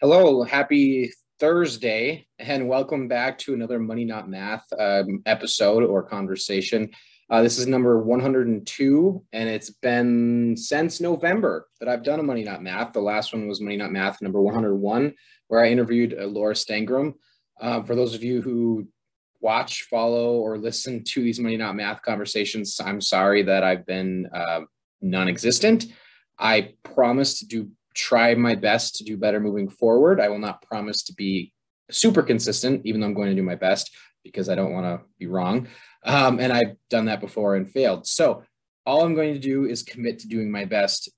Hello, happy Thursday, and welcome back to another Money Not Math um, episode or conversation. Uh, this is number 102, and it's been since November that I've done a Money Not Math. The last one was Money Not Math number 101, where I interviewed uh, Laura Stangram. Uh, for those of you who watch, follow, or listen to these Money Not Math conversations, I'm sorry that I've been uh, non existent. I promise to do try my best to do better moving forward. I will not promise to be super consistent, even though I'm going to do my best because I don't want to be wrong. Um, and I've done that before and failed. So all I'm going to do is commit to doing my best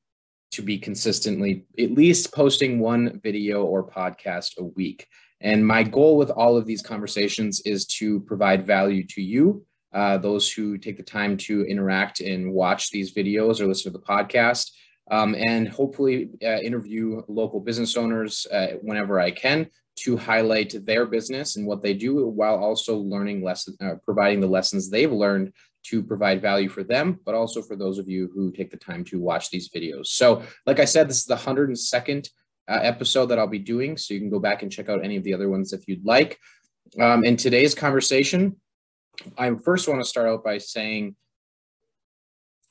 to be consistently at least posting one video or podcast a week. And my goal with all of these conversations is to provide value to you, uh, those who take the time to interact and watch these videos or listen to the podcast um, and hopefully uh, interview local business owners uh, whenever I can to highlight their business and what they do while also learning lessons, uh, providing the lessons they've learned to provide value for them, but also for those of you who take the time to watch these videos. So, like I said, this is the 102nd uh, episode that I'll be doing. So you can go back and check out any of the other ones if you'd like. Um, in today's conversation, I first want to start out by saying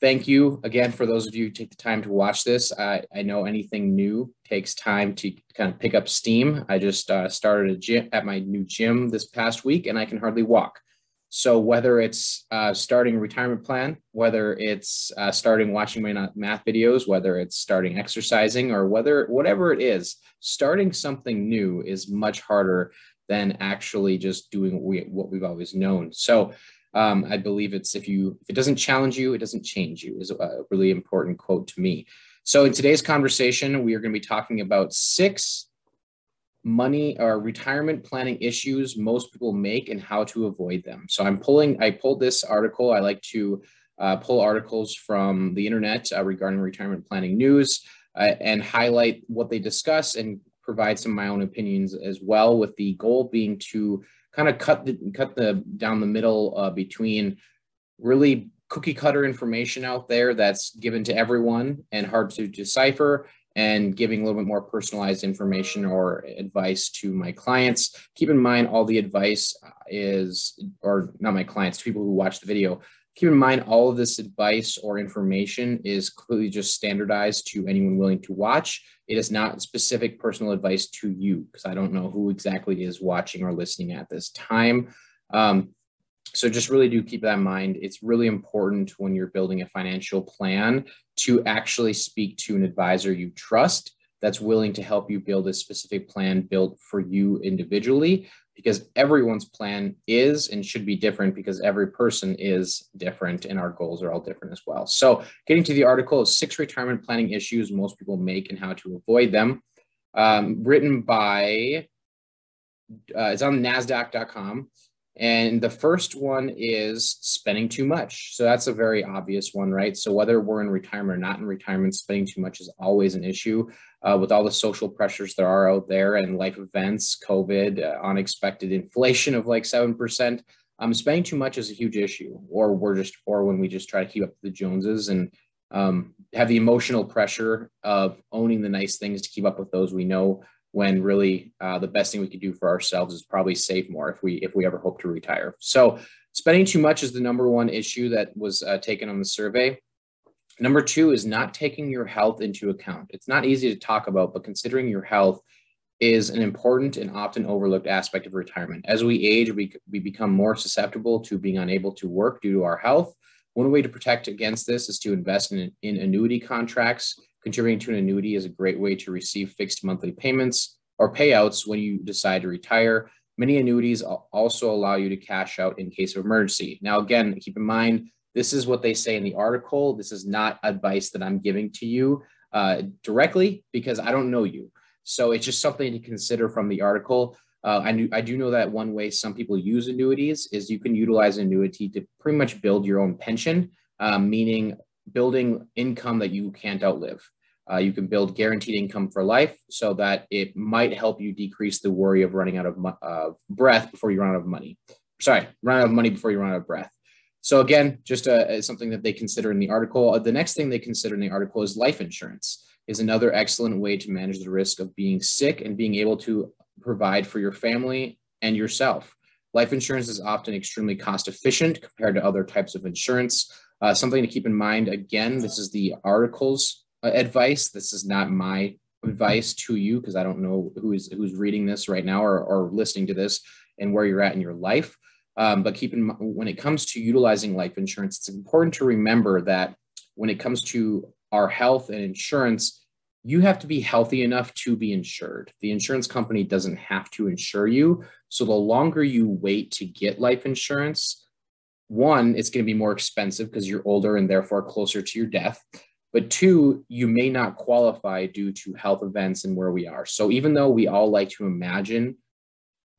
thank you again for those of you who take the time to watch this. I, I know anything new takes time to kind of pick up steam. I just uh, started a gym at my new gym this past week and I can hardly walk. So whether it's uh, starting a retirement plan, whether it's uh, starting watching my math videos, whether it's starting exercising, or whether whatever it is, starting something new is much harder than actually just doing what, we, what we've always known. So um, I believe it's if you if it doesn't challenge you, it doesn't change you is a really important quote to me. So in today's conversation, we are going to be talking about six money or retirement planning issues most people make and how to avoid them. So I'm pulling I pulled this article. I like to uh, pull articles from the internet uh, regarding retirement planning news uh, and highlight what they discuss and provide some of my own opinions as well with the goal being to kind of cut the cut the down the middle uh, between really cookie cutter information out there that's given to everyone and hard to decipher and giving a little bit more personalized information or advice to my clients. Keep in mind, all the advice is, or not my clients, people who watch the video, keep in mind all of this advice or information is clearly just standardized to anyone willing to watch. It is not specific personal advice to you because I don't know who exactly is watching or listening at this time. Um, so just really do keep that in mind. It's really important when you're building a financial plan to actually speak to an advisor you trust that's willing to help you build a specific plan built for you individually because everyone's plan is and should be different because every person is different and our goals are all different as well. So, getting to the article six retirement planning issues most people make and how to avoid them, um, written by, uh, it's on NASDAQ.com. And the first one is spending too much. So that's a very obvious one, right? So whether we're in retirement or not in retirement, spending too much is always an issue uh, with all the social pressures there are out there and life events, COVID, uh, unexpected inflation of like 7%. Um, spending too much is a huge issue, or we're just, or when we just try to keep up with the Joneses and um, have the emotional pressure of owning the nice things to keep up with those we know when really uh, the best thing we could do for ourselves is probably save more if we if we ever hope to retire. So spending too much is the number one issue that was uh, taken on the survey. Number two is not taking your health into account. It's not easy to talk about, but considering your health is an important and often overlooked aspect of retirement. As we age, we, we become more susceptible to being unable to work due to our health. One way to protect against this is to invest in, in annuity contracts Contributing to an annuity is a great way to receive fixed monthly payments or payouts when you decide to retire. Many annuities also allow you to cash out in case of emergency. Now, again, keep in mind, this is what they say in the article. This is not advice that I'm giving to you uh, directly because I don't know you. So it's just something to consider from the article. Uh, I, knew, I do know that one way some people use annuities is you can utilize annuity to pretty much build your own pension, um, meaning building income that you can't outlive. Uh, you can build guaranteed income for life so that it might help you decrease the worry of running out of uh, breath before you run out of money. Sorry, run out of money before you run out of breath. So again, just uh, something that they consider in the article. Uh, the next thing they consider in the article is life insurance. is another excellent way to manage the risk of being sick and being able to provide for your family and yourself. Life insurance is often extremely cost efficient compared to other types of insurance. Uh, something to keep in mind again, this is the article's advice. This is not my advice to you because I don't know who is who's reading this right now or, or listening to this and where you're at in your life. Um, but keep in mind when it comes to utilizing life insurance, it's important to remember that when it comes to our health and insurance, you have to be healthy enough to be insured. The insurance company doesn't have to insure you. So the longer you wait to get life insurance, one, it's going to be more expensive because you're older and therefore closer to your death. But two, you may not qualify due to health events and where we are. So even though we all like to imagine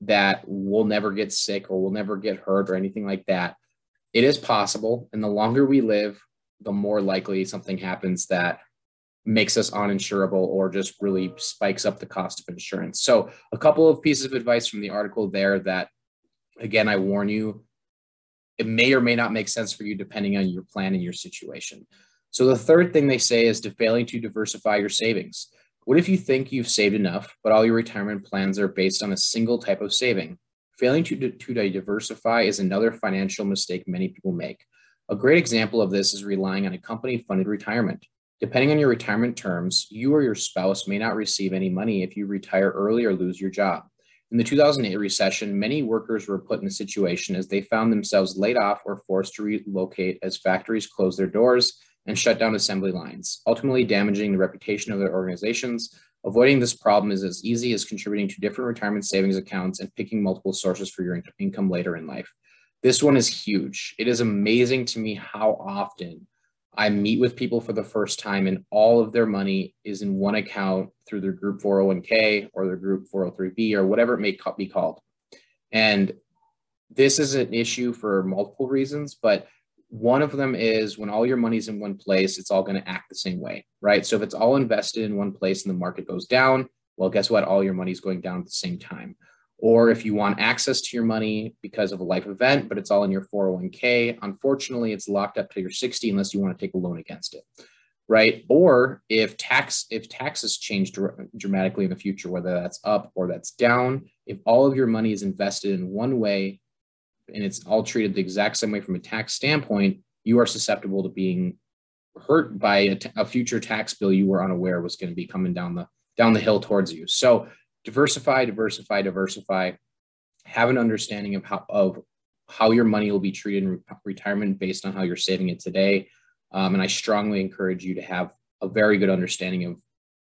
that we'll never get sick or we'll never get hurt or anything like that, it is possible. And the longer we live, the more likely something happens that makes us uninsurable or just really spikes up the cost of insurance. So, a couple of pieces of advice from the article there that, again, I warn you, it may or may not make sense for you depending on your plan and your situation. So, the third thing they say is to failing to diversify your savings. What if you think you've saved enough, but all your retirement plans are based on a single type of saving? Failing to, to diversify is another financial mistake many people make. A great example of this is relying on a company funded retirement. Depending on your retirement terms, you or your spouse may not receive any money if you retire early or lose your job. In the 2008 recession, many workers were put in a situation as they found themselves laid off or forced to relocate as factories closed their doors and shut down assembly lines, ultimately damaging the reputation of their organizations. Avoiding this problem is as easy as contributing to different retirement savings accounts and picking multiple sources for your income later in life. This one is huge. It is amazing to me how often I meet with people for the first time and all of their money is in one account through their group 401k or their group 403b or whatever it may be called. And this is an issue for multiple reasons, but one of them is when all your money's in one place, it's all going to act the same way, right? So if it's all invested in one place and the market goes down, well, guess what? All your money's going down at the same time. Or if you want access to your money because of a life event, but it's all in your 401k, unfortunately, it's locked up to your 60 unless you want to take a loan against it. Right. Or if tax, if taxes change dr- dramatically in the future, whether that's up or that's down, if all of your money is invested in one way and it's all treated the exact same way from a tax standpoint, you are susceptible to being hurt by a, t- a future tax bill you were unaware was going to be coming down the down the hill towards you. So diversify, diversify, diversify. Have an understanding of how of how your money will be treated in re- retirement based on how you're saving it today. Um, and I strongly encourage you to have a very good understanding of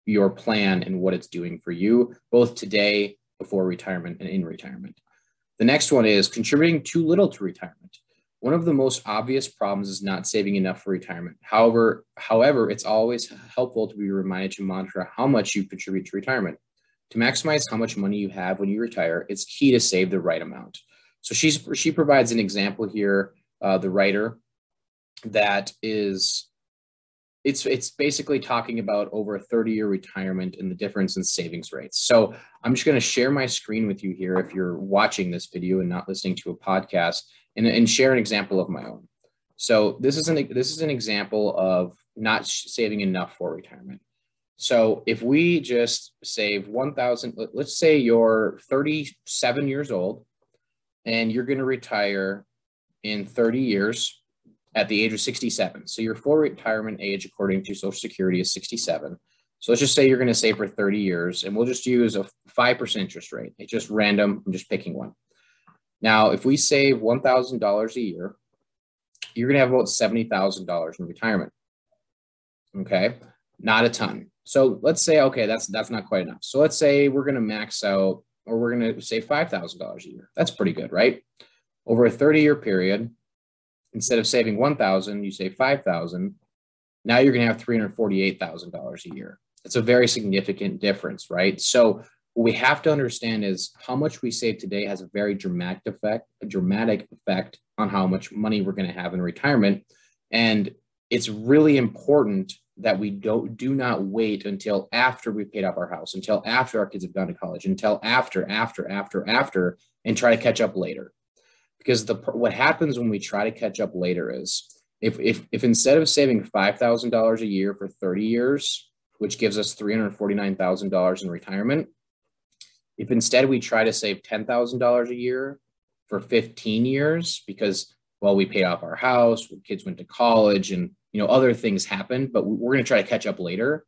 your plan and what it's doing for you, both today, before retirement, and in retirement. The next one is contributing too little to retirement. One of the most obvious problems is not saving enough for retirement. However, however, it's always helpful to be reminded to monitor how much you contribute to retirement. To maximize how much money you have when you retire, it's key to save the right amount. So she's, she provides an example here, uh, the writer, that is, it's, it's basically talking about over a 30 year retirement and the difference in savings rates. So I'm just going to share my screen with you here if you're watching this video and not listening to a podcast and, and share an example of my own. So this is an, this is an example of not saving enough for retirement. So if we just save 1,000, let's say you're 37 years old and you're going to retire in 30 years at the age of 67. So your full retirement age, according to Social Security, is 67. So let's just say you're going to save for 30 years and we'll just use a 5% interest rate. It's just random. I'm just picking one. Now, if we save $1,000 a year, you're going to have about $70,000 in retirement. Okay. Not a ton. So let's say, okay, that's that's not quite enough. So let's say we're going to max out, or we're going to save five thousand dollars a year. That's pretty good, right? Over a thirty-year period, instead of saving one thousand, you save five thousand. Now you're going to have three hundred forty-eight thousand dollars a year. it's a very significant difference, right? So what we have to understand is how much we save today has a very dramatic effect, a dramatic effect on how much money we're going to have in retirement, and it's really important that we don't do not wait until after we've paid off our house, until after our kids have gone to college, until after, after, after, after, and try to catch up later. Because the what happens when we try to catch up later is if if if instead of saving five thousand dollars a year for 30 years, which gives us $349,000 in retirement. If instead we try to save $10,000 a year for 15 years, because well, we paid off our house, kids went to college, and you know other things happened, but we're going to try to catch up later.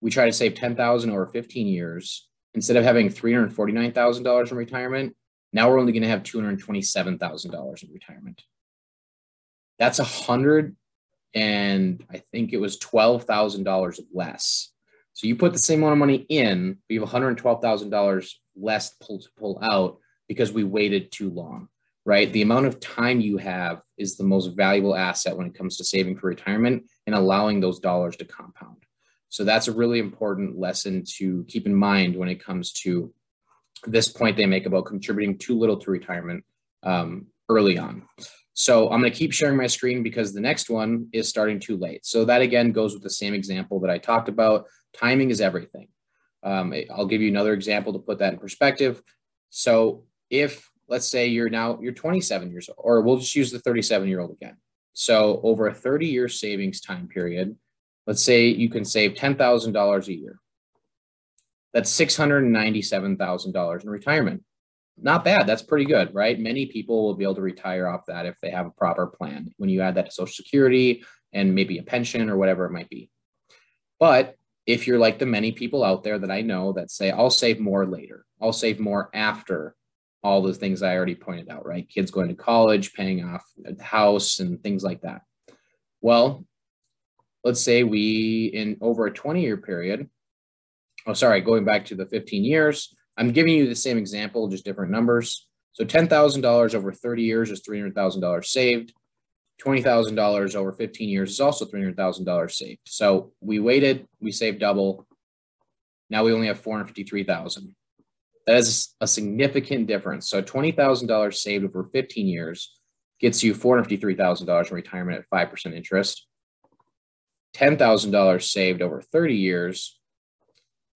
We try to save 10,000 over 15 years instead of having $349,000 in retirement. Now we're only going to have $227,000 in retirement. That's a hundred and I think it was $12,000 less. So you put the same amount of money in, you have $112,000 less pull, to pull out because we waited too long, right? The amount of time you have is the most valuable asset when it comes to saving for retirement and allowing those dollars to compound. So that's a really important lesson to keep in mind when it comes to this point they make about contributing too little to retirement um, early on. So I'm going to keep sharing my screen because the next one is starting too late. So that again goes with the same example that I talked about. Timing is everything. Um, I'll give you another example to put that in perspective. So if let's say you're now you're 27 years old, or we'll just use the 37 year old again. So over a 30 year savings time period, let's say you can save $10,000 a year. That's $697,000 in retirement not bad. That's pretty good, right? Many people will be able to retire off that if they have a proper plan. When you add that to Social Security and maybe a pension or whatever it might be. But if you're like the many people out there that I know that say, I'll save more later, I'll save more after all those things I already pointed out, right? Kids going to college, paying off the house, and things like that. Well, let's say we, in over a 20 year period, oh, sorry, going back to the 15 years, I'm giving you the same example, just different numbers. So $10,000 over 30 years is $300,000 saved. $20,000 over 15 years is also $300,000 saved. So we waited, we saved double. Now we only have 453,000. That is a significant difference. So $20,000 saved over 15 years gets you $453,000 in retirement at 5% interest. $10,000 saved over 30 years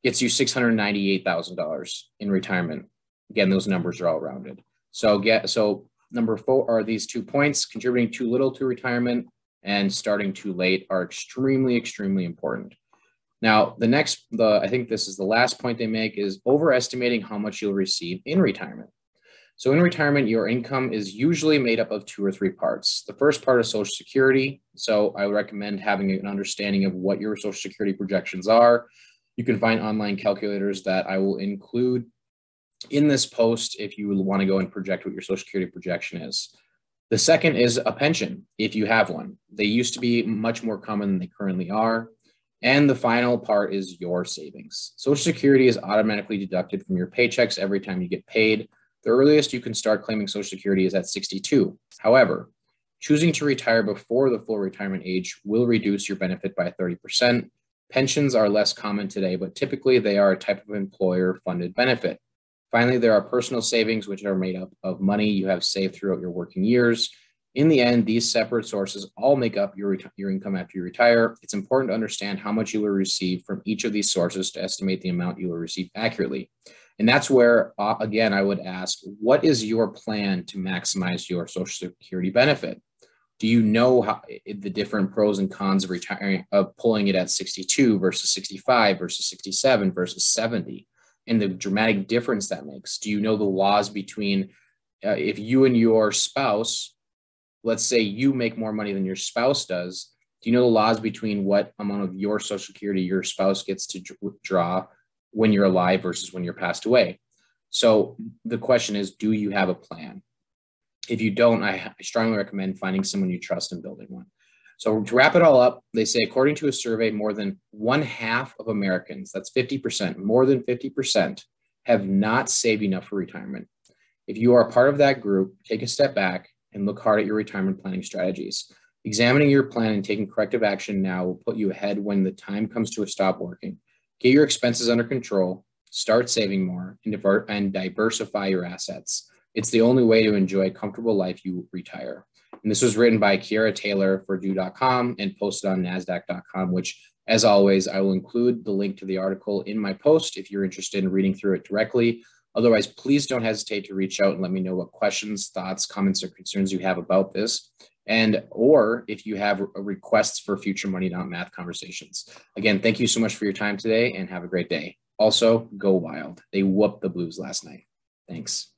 gets you $698,000 in retirement. Again, those numbers are all rounded. So get so number four are these two points contributing too little to retirement and starting too late are extremely extremely important. Now, the next the I think this is the last point they make is overestimating how much you'll receive in retirement. So in retirement, your income is usually made up of two or three parts. The first part is Social Security. So I recommend having an understanding of what your Social Security projections are you can find online calculators that I will include in this post if you want to go and project what your Social Security projection is. The second is a pension, if you have one. They used to be much more common than they currently are. And the final part is your savings. Social Security is automatically deducted from your paychecks every time you get paid. The earliest you can start claiming Social Security is at 62. However, choosing to retire before the full retirement age will reduce your benefit by 30%, Pensions are less common today, but typically they are a type of employer funded benefit. Finally, there are personal savings, which are made up of money you have saved throughout your working years. In the end, these separate sources all make up your, your income after you retire. It's important to understand how much you will receive from each of these sources to estimate the amount you will receive accurately. And that's where, uh, again, I would ask, what is your plan to maximize your Social Security benefit? Do you know how the different pros and cons of retiring of pulling it at 62 versus 65 versus 67 versus 70 and the dramatic difference that makes? Do you know the laws between uh, if you and your spouse let's say you make more money than your spouse does do you know the laws between what amount of your social security your spouse gets to draw when you're alive versus when you're passed away? So the question is do you have a plan if you don't, I, strongly recommend finding someone you trust and building one. So to wrap it all up, they say according to a survey, more than one half of Americans, that's 50%, more than 50%, have not saved enough for retirement. If you are a part of that group, take a step back and look hard at your retirement planning strategies. Examining your plan and taking corrective action now will put you ahead when the time comes to a stop working. Get your expenses under control, start saving more, and, and diversify your assets. It's the only way to enjoy a comfortable life you retire. And this was written by Kiara Taylor for Due.com and posted on NASDAQ.com, which, as always, I will include the link to the article in my post if you're interested in reading through it directly. Otherwise, please don't hesitate to reach out and let me know what questions, thoughts, comments, or concerns you have about this. and or if you have requests for future Money Math conversations. Again, thank you so much for your time today and have a great day. Also, go wild. They whooped the Blues last night. Thanks.